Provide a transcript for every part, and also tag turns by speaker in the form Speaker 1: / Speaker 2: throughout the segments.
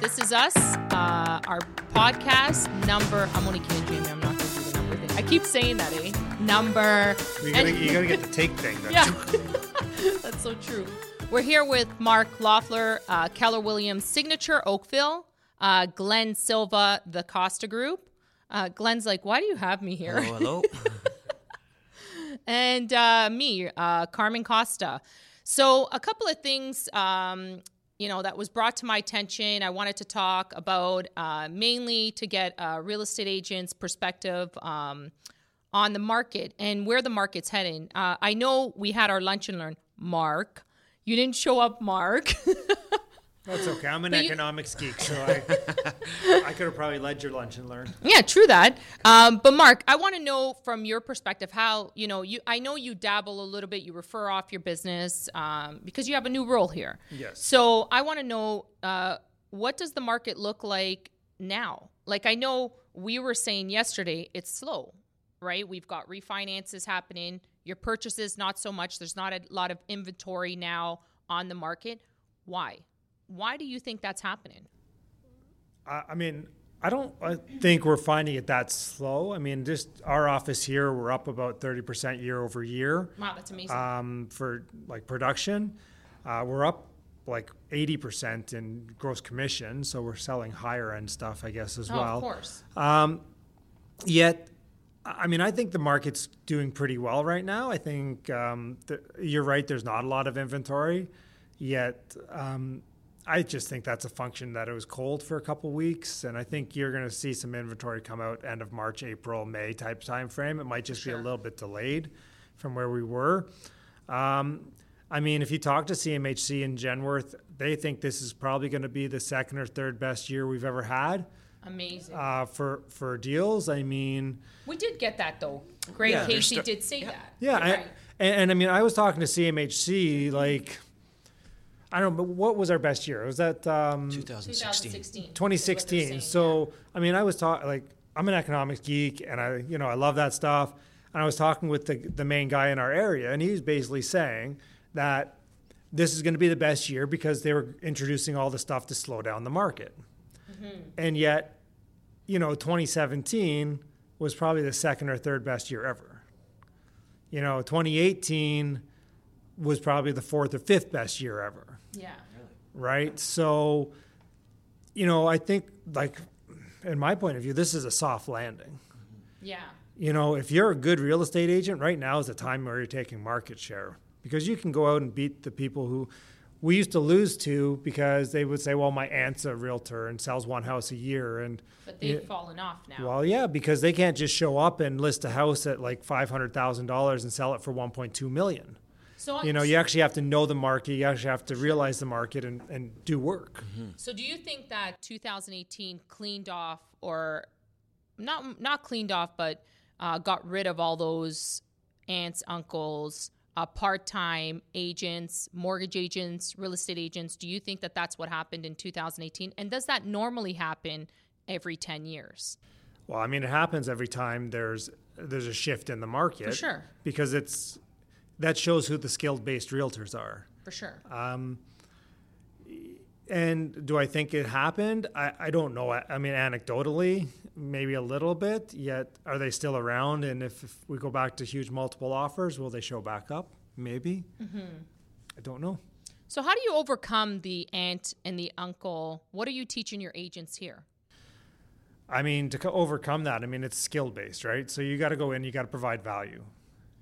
Speaker 1: This is us, uh, our podcast number. I'm only kidding, Jamie. I'm not going to do the number thing. I keep saying that, eh? Number.
Speaker 2: You gotta,
Speaker 1: and-
Speaker 2: you gotta get the take thing. Though.
Speaker 1: yeah, that's so true. We're here with Mark Loeffler, uh, Keller Williams Signature Oakville, uh, Glenn Silva, the Costa Group. Uh, Glenn's like, why do you have me here?
Speaker 3: Hello, hello.
Speaker 1: and uh, me, uh, Carmen Costa. So, a couple of things, um, you know, that was brought to my attention. I wanted to talk about uh, mainly to get a real estate agent's perspective um, on the market and where the market's heading. Uh, I know we had our lunch and learn. Mark, you didn't show up, Mark.
Speaker 2: That's okay. I'm an
Speaker 1: But you-
Speaker 2: economics geek, so I, I could have probably led your lunch and learn.
Speaker 1: Yeah, true that. Um, but Mark, I want to know from your perspective how you know you. I know you dabble a little bit. You refer off your business um, because you have a new role here.
Speaker 2: Yes.
Speaker 1: So I want to know uh, what does the market look like now? Like I know we were saying yesterday, it's slow, right? We've got refinances happening. Your purchases not so much. There's not a lot of inventory now on the market. Why? Why do you think that's happening?
Speaker 2: I, I mean, I don't I think we're finding it that slow. I mean, just our office here, we're up about 30% year over year
Speaker 1: Wow, that's amazing.
Speaker 2: um, for like production. Uh, we're up like 80% in gross commission, so we're selling higher end stuff, I guess, as
Speaker 1: oh,
Speaker 2: well.
Speaker 1: of course.
Speaker 2: Yet, I mean, I think the market's doing pretty well right now. I think um, th- you're right. There's not a lot of inventory, yet um, I just think that's a function that it was cold for a couple weeks, and I think you're going to see some inventory come out end of March, April, May type time frame. It might just be a little bit delayed from where we were. Um, I mean, if you talk to CMHC and Genworth, they think this is probably going to be the second or third best year we've ever had
Speaker 1: Amazing.
Speaker 2: uh, for for deals. I mean,
Speaker 1: We did get that though. Greg
Speaker 3: Yeah,
Speaker 1: Casey
Speaker 3: sta-
Speaker 1: did say that.
Speaker 2: yeah, I,
Speaker 1: Right.
Speaker 2: and, and I mean, I was talking to CMHC like. I don't know, but what was our best year? Was that um,
Speaker 3: 2016.
Speaker 1: 2016.
Speaker 2: 2016? So, I mean, I was talking like I'm an economics geek, and I, you know, I love that stuff. And I was talking with the the main guy in our area, and he was basically saying that this is going to be the best year because they were introducing all the stuff to slow down the market. And yet, you know, 2017 was probably the second or third best year ever. You know, 2018 was probably the fourth or fifth best year ever
Speaker 1: yeah.
Speaker 2: right? So, you know, I think like in my point of view, this is a soft landing. Mm-hmm.
Speaker 1: Yeah.
Speaker 2: You know, if you're a good real estate agent, right now is the time where you're taking market share because you can go out and beat the people who we used to lose to because they would say, "Well, my aunt's a realtor and sells one house a year," and
Speaker 1: But they've
Speaker 2: Yeah.
Speaker 1: fallen off now.
Speaker 2: well, yeah, because they can't just show up and list a house at like five hundred thousand dollars and sell it for one point two million.
Speaker 1: So
Speaker 2: You know, you actually have to know the market. You actually have to realize the market and, and do work.
Speaker 1: So do you think that 2018 cleaned off or not not cleaned off but uh, got rid of all those aunts, uncles, uh, part-time agents, mortgage agents, real estate agents? Do you think that that's what happened in 2018? And does that normally happen every 10 years?
Speaker 2: Well, I mean, it happens every time there's there's a shift in the market.
Speaker 1: For sure.
Speaker 2: Because it's that shows who the skilled based realtors are.
Speaker 1: For sure.
Speaker 2: And do I think it happened? I, I don't know. I, I mean, anecdotally, maybe a little bit. Yet, are they still around? And if, if we go back to huge multiple offers, will they show back up? Maybe.
Speaker 1: Mm-hmm.
Speaker 2: I don't know.
Speaker 1: So how do you overcome the aunt and the uncle? What are you teaching your agents here?
Speaker 2: I mean, to overcome that, I mean, it's skill based, right? So you got to go in, you got to provide value.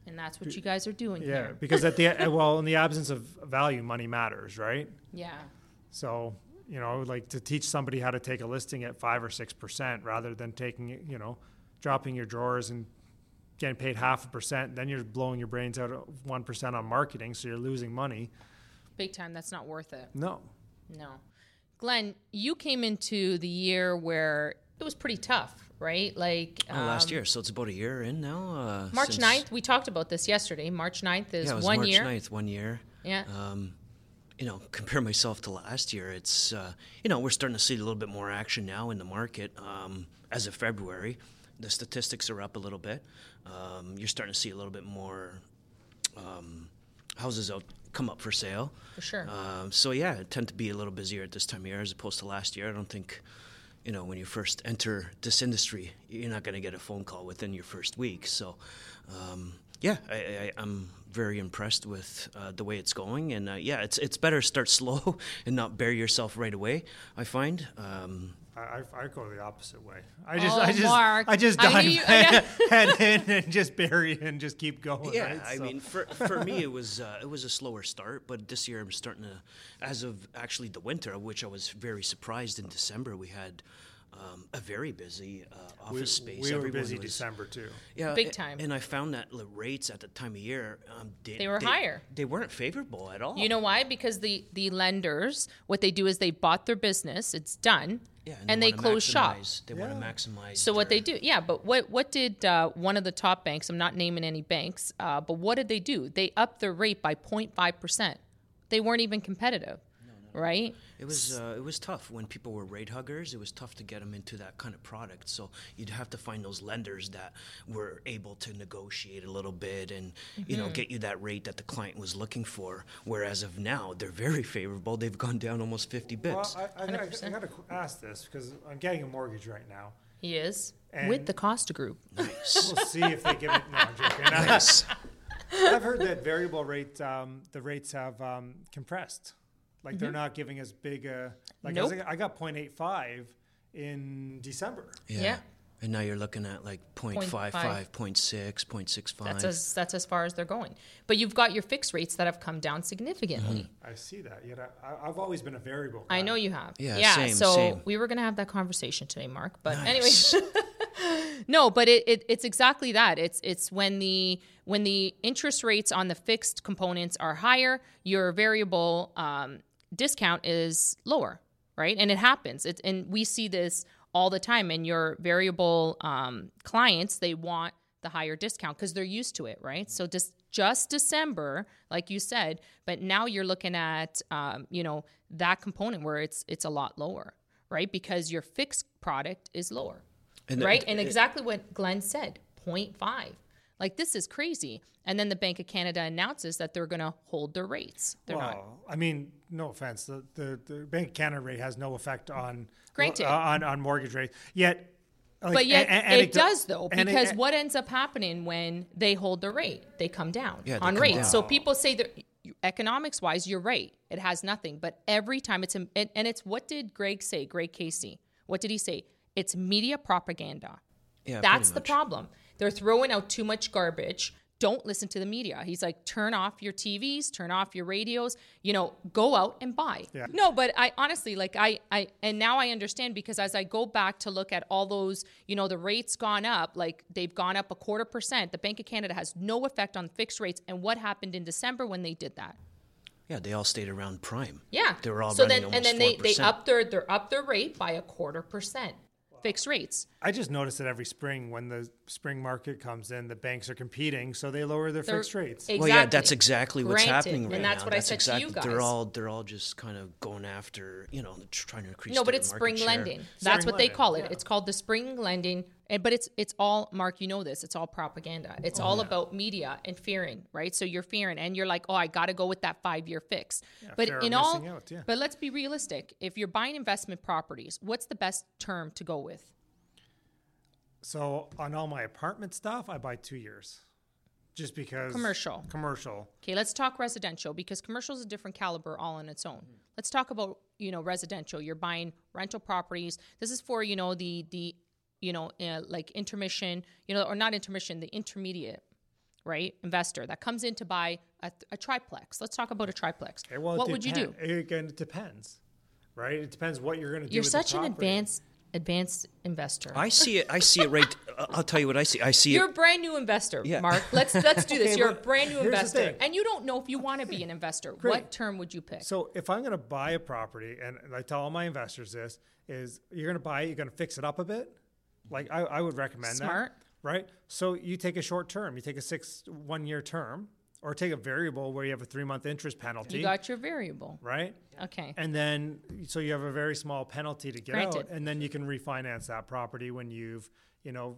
Speaker 1: And that's what you guys are doing
Speaker 2: Yeah,
Speaker 1: here.
Speaker 2: because at the well, in the absence of value, money matters, right?
Speaker 1: Yeah.
Speaker 2: So, you know, I would like to teach somebody how to take a listing at five or six percent rather than taking it, you know, dropping your drawers and getting paid half a percent. Then you're blowing your brains out of one percent on marketing, so you're losing money.
Speaker 1: Big time. That's not worth it.
Speaker 2: No.
Speaker 1: No. Glenn, you came into the year where it was pretty tough, right? Like
Speaker 3: Oh, last
Speaker 1: um,
Speaker 3: year, so it's about a year in now. Uh,
Speaker 1: March
Speaker 3: since-
Speaker 1: 9th, we talked about this yesterday. March 9th is
Speaker 3: Yeah, it was
Speaker 1: one
Speaker 3: March
Speaker 1: year.
Speaker 3: 9th, one year.
Speaker 1: Yeah.
Speaker 3: Um, you know, compare myself to last year. It's uh, you know we're starting to see a little bit more action now in the market. Um, as of February, the statistics are up a little bit. Um, you're starting to see a little bit more um, houses out come up for sale.
Speaker 1: For sure.
Speaker 3: Um, so yeah, it tend to be a little busier at this time of year as opposed to last year. I don't think, you know, when you first enter this industry, you're not going to get a phone call within your first week. So, um, yeah, I, I'm very impressed with uh, the way it's going, and uh, yeah, it's it's better start slow and not bury yourself right away. I find. Um,
Speaker 2: I, I, I go the opposite way. I just,
Speaker 1: Oh,
Speaker 2: I just,
Speaker 1: Mark.
Speaker 2: I just
Speaker 1: I
Speaker 2: dive
Speaker 1: knew you-
Speaker 2: head, head in and just bury and just keep going.
Speaker 3: Yeah,
Speaker 2: right?
Speaker 3: I
Speaker 2: So-
Speaker 3: mean, for for me, it was uh, it was a slower start, but this year I'm starting to, as of actually the winter, of which I was very surprised in December, we had um, a very busy uh, office
Speaker 2: we,
Speaker 3: space.
Speaker 2: we were busy
Speaker 3: was-
Speaker 2: December too.
Speaker 3: Yeah,
Speaker 1: Big time.
Speaker 3: And I found that the rates at the time of year, um, they,
Speaker 1: They were higher.
Speaker 3: They weren't favorable at all.
Speaker 1: You know why? Because the the lenders, what they do is they bought their business, it's done,
Speaker 3: yeah,
Speaker 1: and, they
Speaker 3: wanna
Speaker 1: close shop.
Speaker 3: maximize- They want to maximize.
Speaker 1: So what they do, yeah, but what what did uh, one of the top banks? I'm not naming any banks, uh, but what did they do? They upped their rate by 0.5 percent. They weren't even competitive, right?
Speaker 3: It was uh, it was tough when people were rate huggers. It was tough to get them into that kind of product. So you'd have to find those lenders that were able to negotiate a little bit and you
Speaker 1: Mm-hmm.
Speaker 3: know get you that rate that the client was looking for. Whereas of now, they're very favorable. They've gone down almost 50
Speaker 2: Well,
Speaker 3: bips.
Speaker 2: I, I, I,
Speaker 1: 100%.
Speaker 2: got to ask this because I'm getting a mortgage right now.
Speaker 1: He is
Speaker 2: And-
Speaker 1: with the Costa Group.
Speaker 3: nice.
Speaker 2: We'll see if they give it. No, I'm joking.
Speaker 3: nice.
Speaker 2: I've heard that variable rate, um, the rates have um, compressed. Like they're not giving as big a. Like I was-
Speaker 1: Nope.
Speaker 2: I got 0.85 in December.
Speaker 3: Yeah.
Speaker 1: Yeah.
Speaker 3: And now you're looking at like 0.55, 0.6, 0.65.
Speaker 1: That's as that's as far as they're going. But you've got your fixed rates that have come down significantly.
Speaker 2: I see that. Yet I, I, I've always been a variable.
Speaker 1: I know you have.
Speaker 3: Yeah, same,
Speaker 1: so
Speaker 3: same.
Speaker 1: we were going to have that conversation today, Mark. But
Speaker 3: Nice.
Speaker 1: anyway, no, but it, it, it's exactly that. It's it's when the when the interest rates on the fixed components are higher, your variable um, discount is lower, right? And it happens. It, and we see this all the time. And your variable um, clients, they want the higher discount because they're used to it, right? So just just December, like you said, but now you're looking at um, you know that component where it's it's a lot lower, right? Because your fixed product is lower,
Speaker 3: And
Speaker 1: right?
Speaker 3: it-
Speaker 1: and
Speaker 3: it-
Speaker 1: exactly what Glenn said, 0.5. Like this is crazy. And then the Bank of Canada announces that they're going to hold their rates. They're not.
Speaker 2: Well, I mean, no offense. The, the, the Bank of Canada rate has no effect on
Speaker 1: Granted.
Speaker 2: uh, on, on mortgage rates. Yet, like,
Speaker 1: But yet
Speaker 2: a- a-
Speaker 1: it does though,
Speaker 2: and-
Speaker 1: because
Speaker 2: and-
Speaker 1: what ends up happening when they hold the rate? They come down
Speaker 3: Yeah, they
Speaker 1: on
Speaker 3: come
Speaker 1: rates.
Speaker 3: down.
Speaker 1: So people say that economics wise, you're right. It has nothing. But every time it's a, and and it's what did Greg say? Greg Casey. What did he say? It's media propaganda.
Speaker 3: Yeah,
Speaker 1: That's the problem. They're throwing out too much garbage. Don't listen to the media. He's like, turn off your TVs, turn off your radios, you know, go out and buy.
Speaker 2: Yeah.
Speaker 1: No, but I honestly like I I and now I understand because as I go back to look at all those, you know, the rates gone up, like they've gone up a quarter percent. The Bank of Canada has no effect on fixed rates. And what happened in December when they did that?
Speaker 3: Yeah, they all stayed around prime.
Speaker 1: Yeah.
Speaker 3: They were all
Speaker 1: so
Speaker 3: running
Speaker 1: then and then they, they
Speaker 3: 4%.
Speaker 1: up their they're up their rate by a quarter percent. Fixed rates.
Speaker 2: I just notice that every spring when the spring market comes in, the banks are competing, so they lower their
Speaker 1: They're-
Speaker 2: fixed rates.
Speaker 1: Exactly.
Speaker 3: Well, yeah, that's exactly what's
Speaker 1: Granted,
Speaker 3: happening right now.
Speaker 1: and that's
Speaker 3: now.
Speaker 1: what I said to you
Speaker 3: exactly- They're all they're all just kind of going after, you know, trying to increase.
Speaker 1: No, but it's spring
Speaker 3: share.
Speaker 1: lending. That's
Speaker 2: Spring
Speaker 1: what they call it.
Speaker 2: yeah.
Speaker 1: It's called the spring lending. And but it's it's all Mark, you know this. It's all propaganda. It's oh, all about media and fearing, right? So you're fearing and you're like, "Oh, I got to go with that 5-year fix." but in all
Speaker 2: out, yeah.
Speaker 1: But let's be realistic. If you're buying investment properties, what's the best term to go with?
Speaker 2: So on all my apartment stuff, I buy two years, just because
Speaker 1: Commercial.
Speaker 2: Commercial.
Speaker 1: Okay, let's talk residential because commercial is a different caliber all on its own. Mm. Let's talk about you know residential. You're buying rental properties. This is for you know the the you know uh, like intermission, you know, or not intermission, the intermediate, right? Investor that comes in to buy a, a triplex. Let's talk about a triplex.
Speaker 2: Okay, well,
Speaker 1: what would you do?
Speaker 2: Again, it depends, right? It depends what you're going to do.
Speaker 1: You're
Speaker 2: with the
Speaker 1: such an advanced advanced investor.
Speaker 3: I see it. I see it right. I- I'll tell you what I see. I see
Speaker 1: You're
Speaker 3: it.
Speaker 1: a brand new investor,
Speaker 3: Yeah.
Speaker 1: Mark. Let's let's do this.
Speaker 2: Okay,
Speaker 1: You're a brand new investor, and you don't know if you want to be an investor. What term would you pick?
Speaker 2: So if I'm going to buy a property, and I tell all my investors this, is you're going to buy it, you're going to fix it up a bit. Like I, I would recommend
Speaker 1: Smart.
Speaker 2: that, right? So you take a short term, you take a six one year term, or take a variable where you have a three month interest penalty,
Speaker 1: you got your variable.
Speaker 2: right?
Speaker 1: Okay.
Speaker 2: And then so you have a very small penalty to get
Speaker 1: Granted.
Speaker 2: out, and then you can refinance that property when you've you know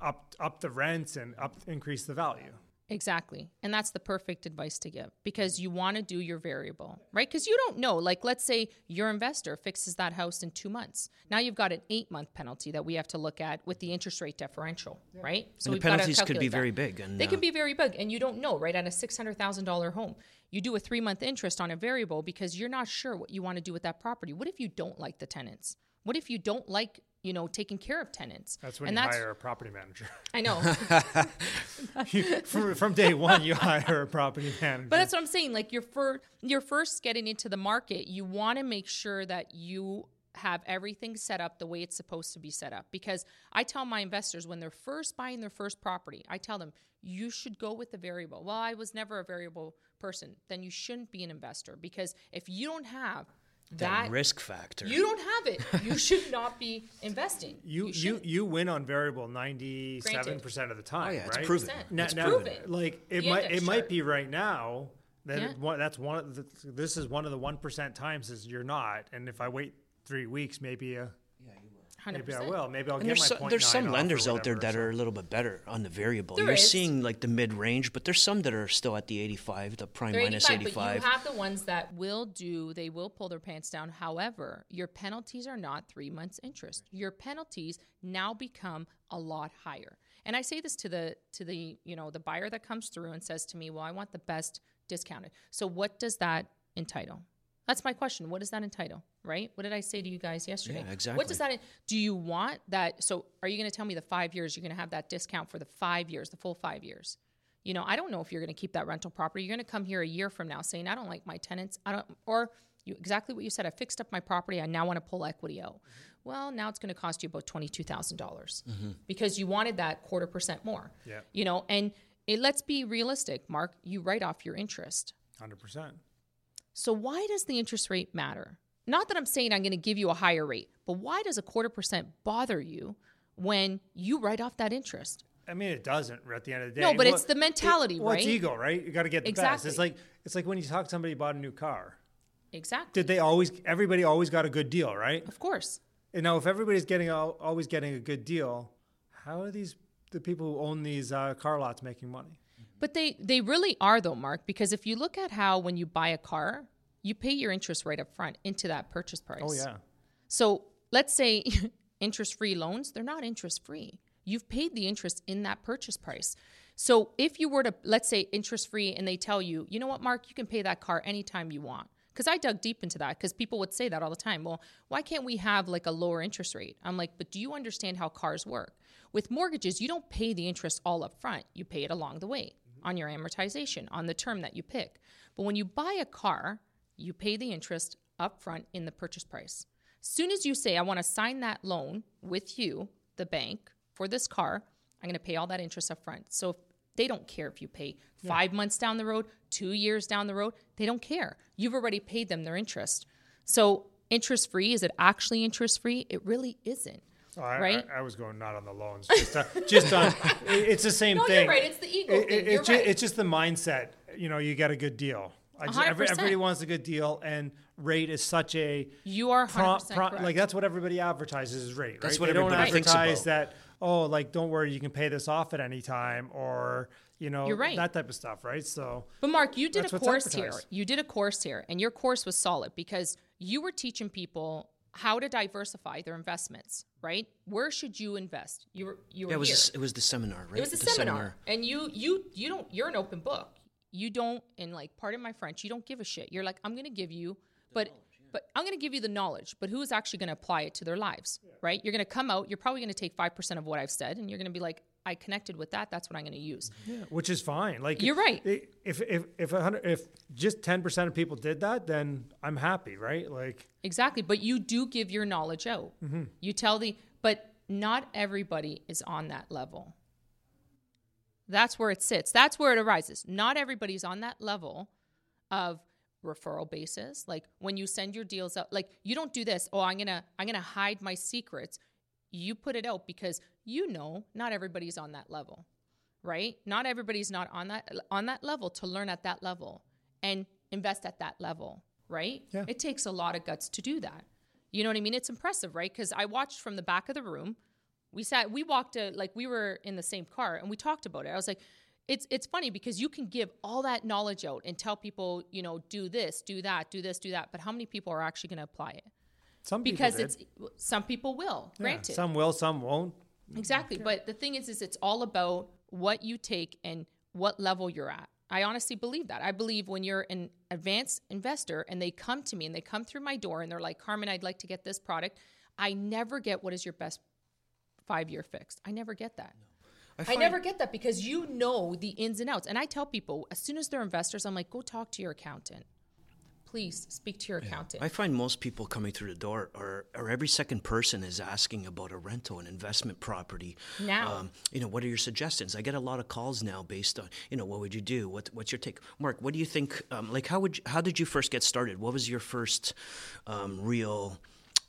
Speaker 2: up up the rents and up increase the value.
Speaker 1: Exactly. And that's the perfect advice to give because you want to do your variable, right? Because you don't know. Like, let's say your investor fixes that house in two months. Now you've got an eight month penalty that we have to look at with the interest rate differential, right?
Speaker 3: And the
Speaker 1: we've gotta
Speaker 3: penalties could be
Speaker 1: that.
Speaker 3: very big. And
Speaker 1: They
Speaker 3: uh,
Speaker 1: can be very big, and you don't know, right? On a six hundred thousand dollar home, you do a three month interest on a variable because you're not sure what you want to do with that property. What if you don't like the tenants? What if you don't like, you know, taking care of tenants?
Speaker 2: That's when
Speaker 1: and
Speaker 2: you
Speaker 1: that's
Speaker 2: hire a property manager.
Speaker 1: I know,
Speaker 2: from, from day one, you hire a property manager.
Speaker 1: but that's what I'm saying. Like you're fir- you're first getting into the market, you want to make sure that you have everything set up the way it's supposed to be set up. Because I tell my investors when they're first buying their first property, I tell them you should go with the variable. Well, I was never a variable person. Then you shouldn't be an investor because if you don't have
Speaker 3: that
Speaker 1: that,
Speaker 3: risk factor.
Speaker 1: you don't have it. You should not be investing.
Speaker 2: you you
Speaker 1: shouldn't.
Speaker 2: you win on variable ninety seven percent of the time.
Speaker 3: Oh, yeah, it's
Speaker 2: right?
Speaker 3: proven.
Speaker 2: Now,
Speaker 1: It's
Speaker 2: now,
Speaker 1: proven.
Speaker 2: like it
Speaker 1: The
Speaker 2: might
Speaker 1: index
Speaker 2: it might be right now that
Speaker 1: Yeah.
Speaker 2: one, that's one of the, this is one of the one percent times is you're not, and if I wait three weeks, maybe uh, maybe I will. Maybe I'll
Speaker 3: And
Speaker 2: get
Speaker 3: there's
Speaker 2: my
Speaker 3: some,
Speaker 2: point
Speaker 3: there's some lenders out there that
Speaker 2: so-
Speaker 3: are a little bit better on the variable.
Speaker 1: There
Speaker 3: You're
Speaker 1: is.
Speaker 3: seeing like the mid range, but there's some that are still at the 85, the prime
Speaker 1: They're
Speaker 3: minus
Speaker 1: 85,
Speaker 3: 85.
Speaker 1: But you have the ones that will do, they will pull their pants down. However, your penalties are not three months interest. Your penalties now become a lot higher. And I say this to the to the, you know, the buyer that comes through and says to me, Well, I want the best discounted. So what does that entitle? That's my question. What does that entitle? Right? What did I say to you guys yesterday?
Speaker 3: Yeah, exactly.
Speaker 1: What does that do you want that so are you going to tell me the 5 years you're going to have that discount for the 5 years, the full 5 years? You know, I don't know if you're going to keep that rental property. You're going to come here a year from now saying, I don't like my tenants. I don't, or you, exactly what you said. I fixed up my property. I now want to pull equity out. Mm-hmm. Well, now it's going to cost you about $22,000 mm-hmm. because you wanted that quarter percent more.
Speaker 2: Yeah.
Speaker 1: You know, and it, let's be realistic, Mark. You write off your interest.
Speaker 2: Hundred percent.
Speaker 1: So why does the interest rate matter? Not that I'm saying I'm going to give you a higher rate, but why does a quarter percent bother you when you write off that interest?
Speaker 2: I mean, it doesn't at the end of the day.
Speaker 1: No, but
Speaker 2: Well,
Speaker 1: it's the mentality,
Speaker 2: it- well, it's
Speaker 1: right?
Speaker 2: ego, right? You got to get the best. It's like it's like when you talk to somebody who bought a new car.
Speaker 1: Exactly.
Speaker 2: Did they always? Everybody always got a good deal, right?
Speaker 1: Of course.
Speaker 2: And now, if everybody's getting always getting a good deal, how are these the people who own these uh, car lots making money?
Speaker 1: But they they really are though, Mark, because if you look at how when you buy a car, you pay your interest right up front into that purchase price.
Speaker 2: Oh yeah,
Speaker 1: So let's say interest free loans, they're not interest free. You've paid the interest in that purchase price. So if you were to, let's say, interest free, and they tell you, you know what, Mark, you can pay that car anytime you want. Because I dug deep into that because people would say that all the time. Well, why can't we have like a lower interest rate? I'm like, but do you understand how cars work? With mortgages, you don't pay the interest all up front, you pay it along the way on your amortization, on the term that you pick. But when you buy a car, you pay the interest up front in the purchase price. Soon as you say, I want to sign that loan with you, the bank, for this car, I'm going to pay all that interest up front. So if they don't care if you pay five months down the road, two years down the road, they don't care. You've already paid them their interest. So interest free, is it actually interest free? It really isn't.
Speaker 2: Oh, I,
Speaker 1: Right?
Speaker 2: I, I was going not on the loans, just, uh, just on. It's the same
Speaker 1: No,
Speaker 2: thing.
Speaker 1: you're right. It's the ego
Speaker 2: It- it- it's,
Speaker 1: right.
Speaker 2: it's just the mindset. You know, you get a good deal. I just, every,
Speaker 1: 100%.
Speaker 2: everybody wants a good deal, and rate is such a
Speaker 1: You are 100%
Speaker 2: prom- prom- like that's what everybody advertises is rate. Right?
Speaker 3: That's what
Speaker 2: they don't
Speaker 3: everybody thinks
Speaker 2: advertise
Speaker 3: about.
Speaker 2: that. Oh, like don't worry, you can pay this off at any time, or you know
Speaker 1: You're right.
Speaker 2: that type of stuff, right? So
Speaker 1: But Mark, you did a
Speaker 2: what's
Speaker 1: course here. You did a course here, and your course was solid because you were teaching people how to diversify their investments. Right? Where should you invest? You were you were
Speaker 3: yeah, it was
Speaker 1: here.
Speaker 3: a s- it was the seminar, right?
Speaker 1: it was a
Speaker 3: The
Speaker 1: seminar, and you you you don't. You're an open book. You don't, and like, pardon my French, you don't give a shit. You're like, I'm going to give you, but. But I'm going to give you the knowledge, but who's actually going to apply it to their lives, right? You're going to come out, you're probably going to take 5% of what I've said, and you're going to be like, I connected with that. That's what I'm going to use.
Speaker 2: yeah, which is fine. Like
Speaker 1: You're right.
Speaker 2: i- If if if hundred if just ten percent of people did that, then I'm happy, right? Like
Speaker 1: Exactly. But you do give your knowledge out.
Speaker 2: Mm-hmm.
Speaker 1: You tell the, but not everybody is on that level. That's where it sits. That's where it arises. Not everybody's on that level of referral basis. Like when you send your deals out, like you don't do this. Oh, I'm gonna I'm gonna hide my secrets. You put it out because you know not everybody's on that level, right? Not everybody's not on that on that level to learn at that level and invest at that level, right?
Speaker 2: Yeah.
Speaker 1: It takes a lot of guts to do that. You know what I mean? It's impressive, right? Because I watched from the back of the room. We sat, we walked, a, like we were in the same car and we talked about it. I was like, it's it's funny because you can give all that knowledge out and tell people, you know, do this, do that, do this, do that, but how many people are actually going to apply it?
Speaker 2: Some people
Speaker 1: Because it's some people will,
Speaker 2: Yeah,
Speaker 1: granted.
Speaker 2: some will, some won't.
Speaker 1: Exactly. But the thing is, is it's all about what you take and what level you're at. I honestly believe that. I believe when you're an advanced investor and they come to me and they come through my door and they're like, Carmen, I'd like to get this product. I never get what is your best five year fixed. I never get that. I,
Speaker 3: find-
Speaker 1: never get that because you know the ins and outs. And I tell people as soon as they're investors, I'm like, go talk to your accountant. Please speak to your accountant.
Speaker 3: I find most people coming through the door, or, or every second person is asking about a rental, an investment property.
Speaker 1: Now.
Speaker 3: um, you know, what are your suggestions? I get a lot of calls now based on, you know, what would you do? What, what's your take, Mark? What do you think? Um, like, how would you, how did you first get started? What was your first um, real,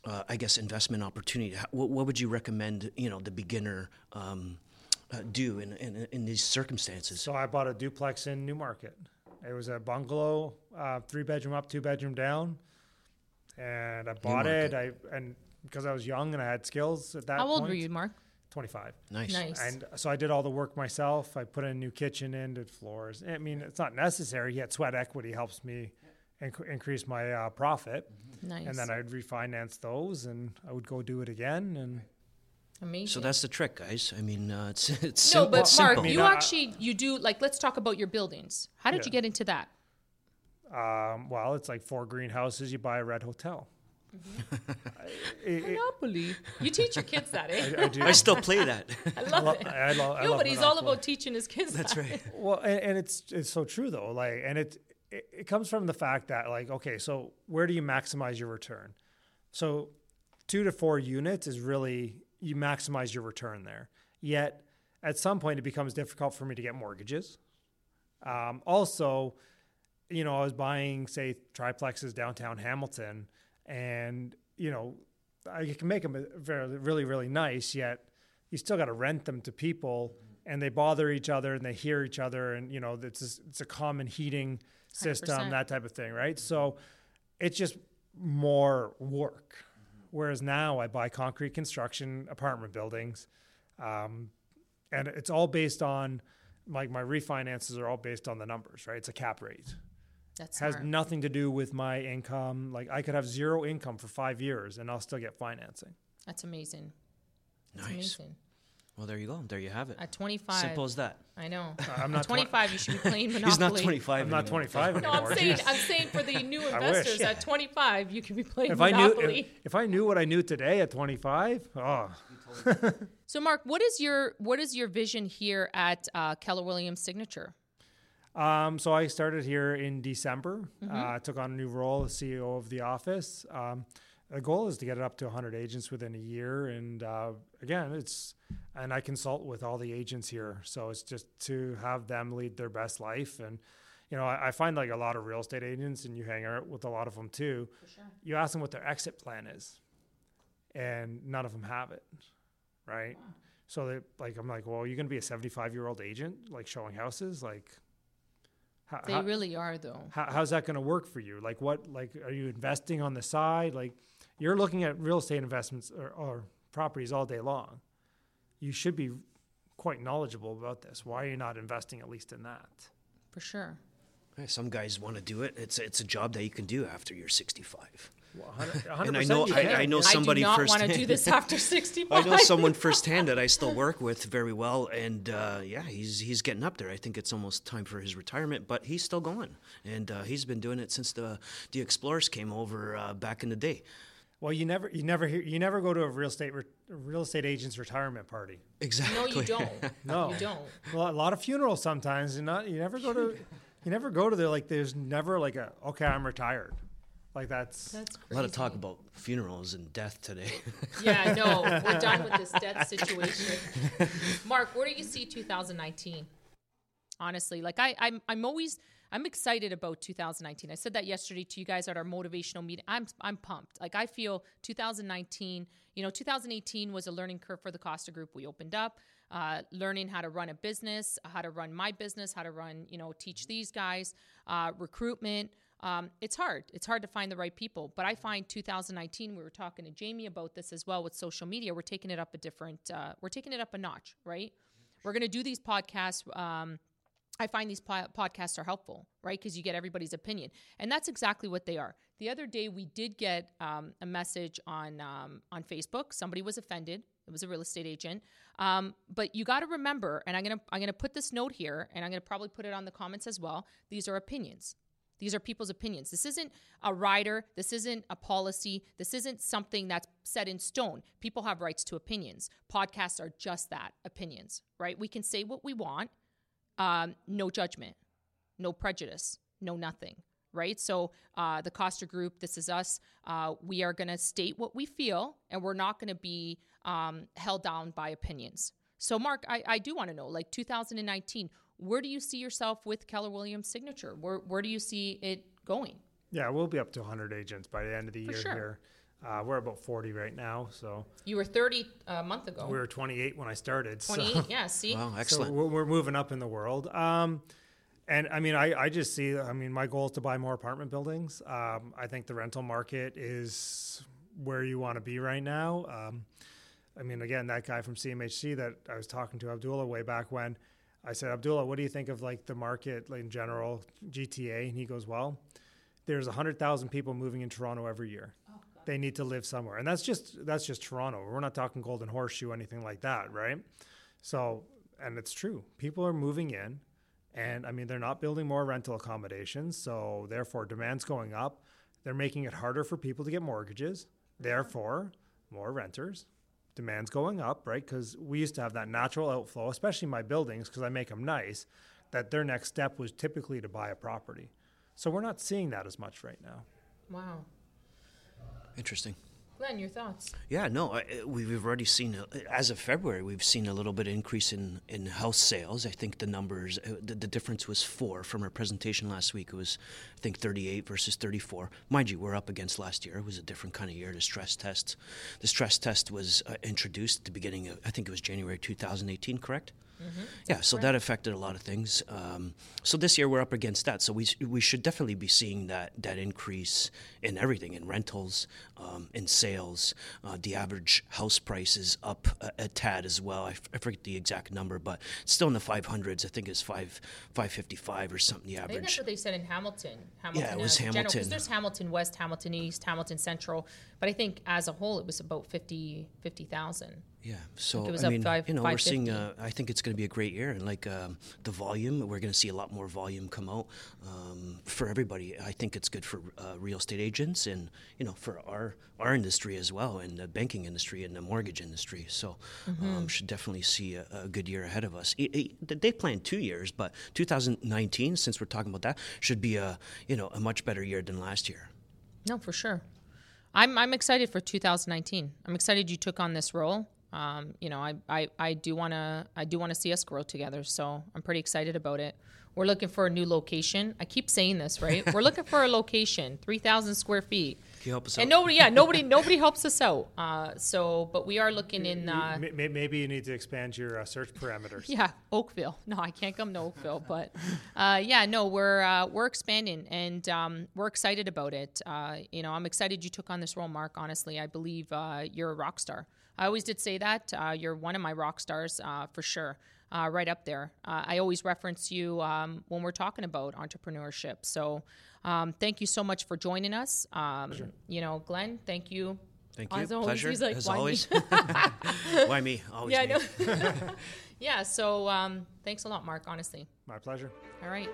Speaker 3: uh, I guess, investment opportunity? How, what, what would you recommend? You know, the beginner um, uh, do in, in in these circumstances?
Speaker 2: So I bought a duplex in Newmarket. It was a bungalow, uh, three bedroom up, two bedroom down, and I bought it. I and because I was young and I had skills at that.
Speaker 1: How old
Speaker 2: point,
Speaker 1: were you, Mark?
Speaker 2: Twenty five.
Speaker 3: nice.
Speaker 1: Nice.
Speaker 2: And so I did all the work myself. I put in a new kitchen in, did floors. I mean, it's not necessary yet. Sweat equity helps me inc- increase my uh, profit,
Speaker 1: nice.
Speaker 2: and then I'd refinance those, and I would go do it again. And
Speaker 1: Amazing.
Speaker 3: So that's the trick, guys. I mean, uh, it's it's
Speaker 1: No,
Speaker 3: sim-
Speaker 1: but
Speaker 3: simple.
Speaker 1: Mark,
Speaker 2: I
Speaker 1: you
Speaker 2: I-
Speaker 1: actually you do like let's talk about your buildings. How did
Speaker 2: Yeah.
Speaker 1: you get into that?
Speaker 2: um, well, it's like four greenhouses. You buy a red hotel. I- it- it-
Speaker 1: Monopoly. You teach your kids that, eh?
Speaker 2: I do.
Speaker 3: I still play that.
Speaker 1: I love
Speaker 2: lo-
Speaker 1: it.
Speaker 2: I lo- I
Speaker 1: no,
Speaker 2: love
Speaker 1: but he's all about teaching his kids.
Speaker 3: That's
Speaker 1: that.
Speaker 3: right.
Speaker 2: Well, and, and it's it's so true though. Like, and it, it it comes from the fact that like, okay, so where do you maximize your return? So, two to four units is really you maximize your return there. Yet, at some point, it becomes difficult for me to get mortgages. Um, also, you know, I was buying say triplexes downtown Hamilton, and you know, I can make them very really really nice. Yet, you still got to rent them to people and they bother each other and they hear each other and you know it's it's a common heating system
Speaker 1: 100%.
Speaker 2: that type of thing right so it's just more work whereas now i buy concrete construction apartment buildings um, and it's all based on like my refinances are all based on the numbers right it's a cap rate
Speaker 1: That's
Speaker 2: has
Speaker 1: smart.
Speaker 2: nothing to do with my income like i could have zero income for five years and i'll still get financing
Speaker 1: That's amazing. That's
Speaker 3: Nice.
Speaker 1: amazing.
Speaker 3: Well, there you go. There you have it.
Speaker 1: At 25,
Speaker 3: Simple as that.
Speaker 1: I know.
Speaker 2: i'm
Speaker 1: At
Speaker 2: not 20
Speaker 1: 25, you should be playing Monopoly.
Speaker 3: He's not 25.
Speaker 2: i'm not
Speaker 3: anymore.
Speaker 2: 25
Speaker 1: No,
Speaker 2: anymore
Speaker 1: I'm saying,
Speaker 2: Jeez.
Speaker 1: I'm saying for the new investors at 25, you could be playing
Speaker 2: if I knew
Speaker 1: Monopoly.
Speaker 2: if, if I knew what I knew today at 25, oh,
Speaker 1: so, Mark, what is your what is your vision here at uh, Keller Williams Signature?
Speaker 2: um, so I started here in December.
Speaker 1: Mm-hmm.
Speaker 2: Uh, took on a new role as CEO of the office. Um, the goal is to get it up to 100 agents within a year, and uh, again, it's and I consult with all the agents here, so it's just to have them lead their best life and. You know, I, I find like a lot of real estate agents, and you hang out with a lot of them too. You ask them what their exit plan is, and none of them have it, right? So they like, I'm like, well, you're gonna be a 75 year old agent, like showing houses, like, how,
Speaker 1: They
Speaker 2: how,
Speaker 1: really are, though.
Speaker 2: how, how's that gonna work for you? Like, what, like, are you investing on the side? Like, you're looking at real estate investments or, or properties all day long. You should be quite knowledgeable about this. Why are you not investing at least in that?
Speaker 1: For sure.
Speaker 3: Yeah, Some guys want to do it. It's it's a job that you can do after you're 65.
Speaker 2: Well, 100,
Speaker 3: And I know- I- I know somebody
Speaker 1: I do not want to do this after 65.
Speaker 3: I know someone firsthand that I still work with very well, and uh, yeah, he's he's getting up there. I think it's almost time for his retirement, but he's still going, and uh, he's been doing it since the the Explorers came over uh, back in the day.
Speaker 2: Well, you never, you never hear, you never go to a real estate, re, a real estate agent's retirement party.
Speaker 3: Exactly.
Speaker 1: No, you don't.
Speaker 2: No.
Speaker 1: You don't.
Speaker 2: Well, a lot of funerals sometimes, and not you never go to, you never go to the like. There's never like a okay, I'm retired. Like that's
Speaker 1: That's
Speaker 3: A lot of talk about funerals and death today.
Speaker 1: Yeah, no, we're done with this death situation. Mark, where do you see 2019? Honestly, like I, I'm, I'm always, I'm excited about 2019. I said that yesterday to you guys at our motivational meeting. I'm, I'm pumped. Like I feel 2019. You know, 2018 was a learning curve for the Costa Group. We opened up, uh, learning how to run a business, how to run my business, how to run, you know, teach these guys, uh, recruitment. Um, it's hard. It's hard to find the right people. But I find 2019, we were talking to Jamie about this as well with social media. We're taking it up a different, uh, we're taking it up a notch, right? We're going to do these podcasts. Um, I find these po- podcasts are helpful, right? Because you get everybody's opinion, and that's exactly what they are. The other day, we did get um, a message on um, on Facebook. Somebody was offended. It was a real estate agent. Um, but you got to remember, and I'm gonna I'm gonna put this note here, and I'm gonna probably put it on the comments as well. These are opinions. These are people's opinions. This isn't a rider. This isn't a policy. This isn't something that's set in stone. People have rights to opinions. Podcasts are just that opinions, right? We can say what we want um, no judgment, no prejudice, no nothing, right? So, uh, the Costa Group, this is us. Uh, we are going to state what we feel, and we're not going to be um, held down by opinions. So, Mark, I, I do want to know, like 2019, where do you see yourself with Keller Williams' signature? Where, where do you see it going?
Speaker 2: Yeah, we'll be up to 100 agents by the end of the
Speaker 1: For
Speaker 2: year
Speaker 1: sure.
Speaker 2: here. Uh, we're about 40 right now, so
Speaker 1: You were 30 a month ago.
Speaker 2: we were 28 when I started. so-
Speaker 1: yeah, see?
Speaker 3: Wow,
Speaker 2: So we're, we're moving up in the world. Um, and I mean, I, I just see, I mean, my goal is to buy more apartment buildings. Um, I think the rental market is where you want to be right now. Um, I mean, again, that guy from CMHC that I was talking to, Abdullah, way back when, I said, Abdullah, what do you think of like the market in general, GTA? And he goes, well, there's 100,000 people moving in Toronto every year. They need to live somewhere. And that's just that's just Toronto. We're not talking Golden Horseshoe anything like that, right? So, and it's true. People are moving in and I mean they're not building more rental accommodations, so therefore demand's going up. They're making it harder for people to get mortgages. Therefore, more renters. Demand's going up, right? Because we used to have that natural outflow, especially my buildings, because I make them nice, that their next step was typically to buy a property. So we're not seeing that as much right now.
Speaker 1: Wow.
Speaker 3: Interesting.
Speaker 1: Glenn, your thoughts?
Speaker 3: Yeah, no, I- we- we've already seen, as of February, we've seen a little bit increase in, in house sales. I think the numbers, uh, the, the difference was four from our presentation last week. It was, I think, 38 versus 34. Mind you, we're up against last year. It was a different kind of year. The stress test, the stress test was uh, introduced at the beginning of, I think it was January 2018, correct? Yeah, so that affected a lot of things. Um, so this year we're up against that. So we we should definitely be seeing that that increase in everything, in rentals, um, in sales. Uh, the average house price is up a, a tad as well. I, f- I forget the exact number, but still in the 500s. I think it's five 555 or something. The
Speaker 1: I think that's what they said in Hamilton. Hamilton
Speaker 3: it was
Speaker 1: as general,
Speaker 3: Hamilton.
Speaker 1: Because there's Hamilton West, Hamilton East, Hamilton Central. But I think as a whole, it was about 50 50,000.
Speaker 3: Yeah, so
Speaker 1: it
Speaker 3: I mean,
Speaker 1: five-
Speaker 3: you know, we're seeing. Uh, I think it's going to be a great year, and like um, the volume, we're going to see a lot more volume come out um, for everybody. I think it's good for uh, real estate agents, and you know, for our our industry as well, and the banking industry and the mortgage industry. So,
Speaker 1: Mm-hmm.
Speaker 3: um, should definitely see a, a good year ahead of us. I- I- they planned two years, but 2019, since we're talking about that, should be a you know a much better year than last year.
Speaker 1: No, for sure. I'm I'm excited for 2019. I'm excited you took on this role. Um, you know, I, I, I do want to I do want to see us grow together. So I'm pretty excited about it. We're looking for a new location. I keep saying this, right? We're looking for a location, 3,000 square feet.
Speaker 3: Can you help us
Speaker 1: And
Speaker 3: out?
Speaker 1: nobody, yeah, nobody, nobody helps us out. Uh, so, but we are looking in. Uh,
Speaker 2: May- may- Maybe you need to expand your uh, search parameters.
Speaker 1: yeah, Oakville. No, I can't come to Oakville, but uh, yeah, no, we're uh, we're expanding and um, we're excited about it. Uh, you know, I'm excited you took on this role, Mark. Honestly, I believe uh, you're a rock star. I always did say that uh, you're one of my rock stars uh, for sure, uh, right up there. Uh, I always reference you um, when we're talking about entrepreneurship. So, um, thank you so much for joining us. Um, You know, Glenn, thank you.
Speaker 3: Thank you.
Speaker 1: As always,
Speaker 3: Pleasure.
Speaker 1: like,
Speaker 3: as
Speaker 1: "Why me?"
Speaker 3: always. Why me? Always
Speaker 1: Yeah, I
Speaker 3: me.
Speaker 1: know. yeah. So, um, thanks a lot, Mark. Honestly.
Speaker 2: My pleasure.
Speaker 1: All right.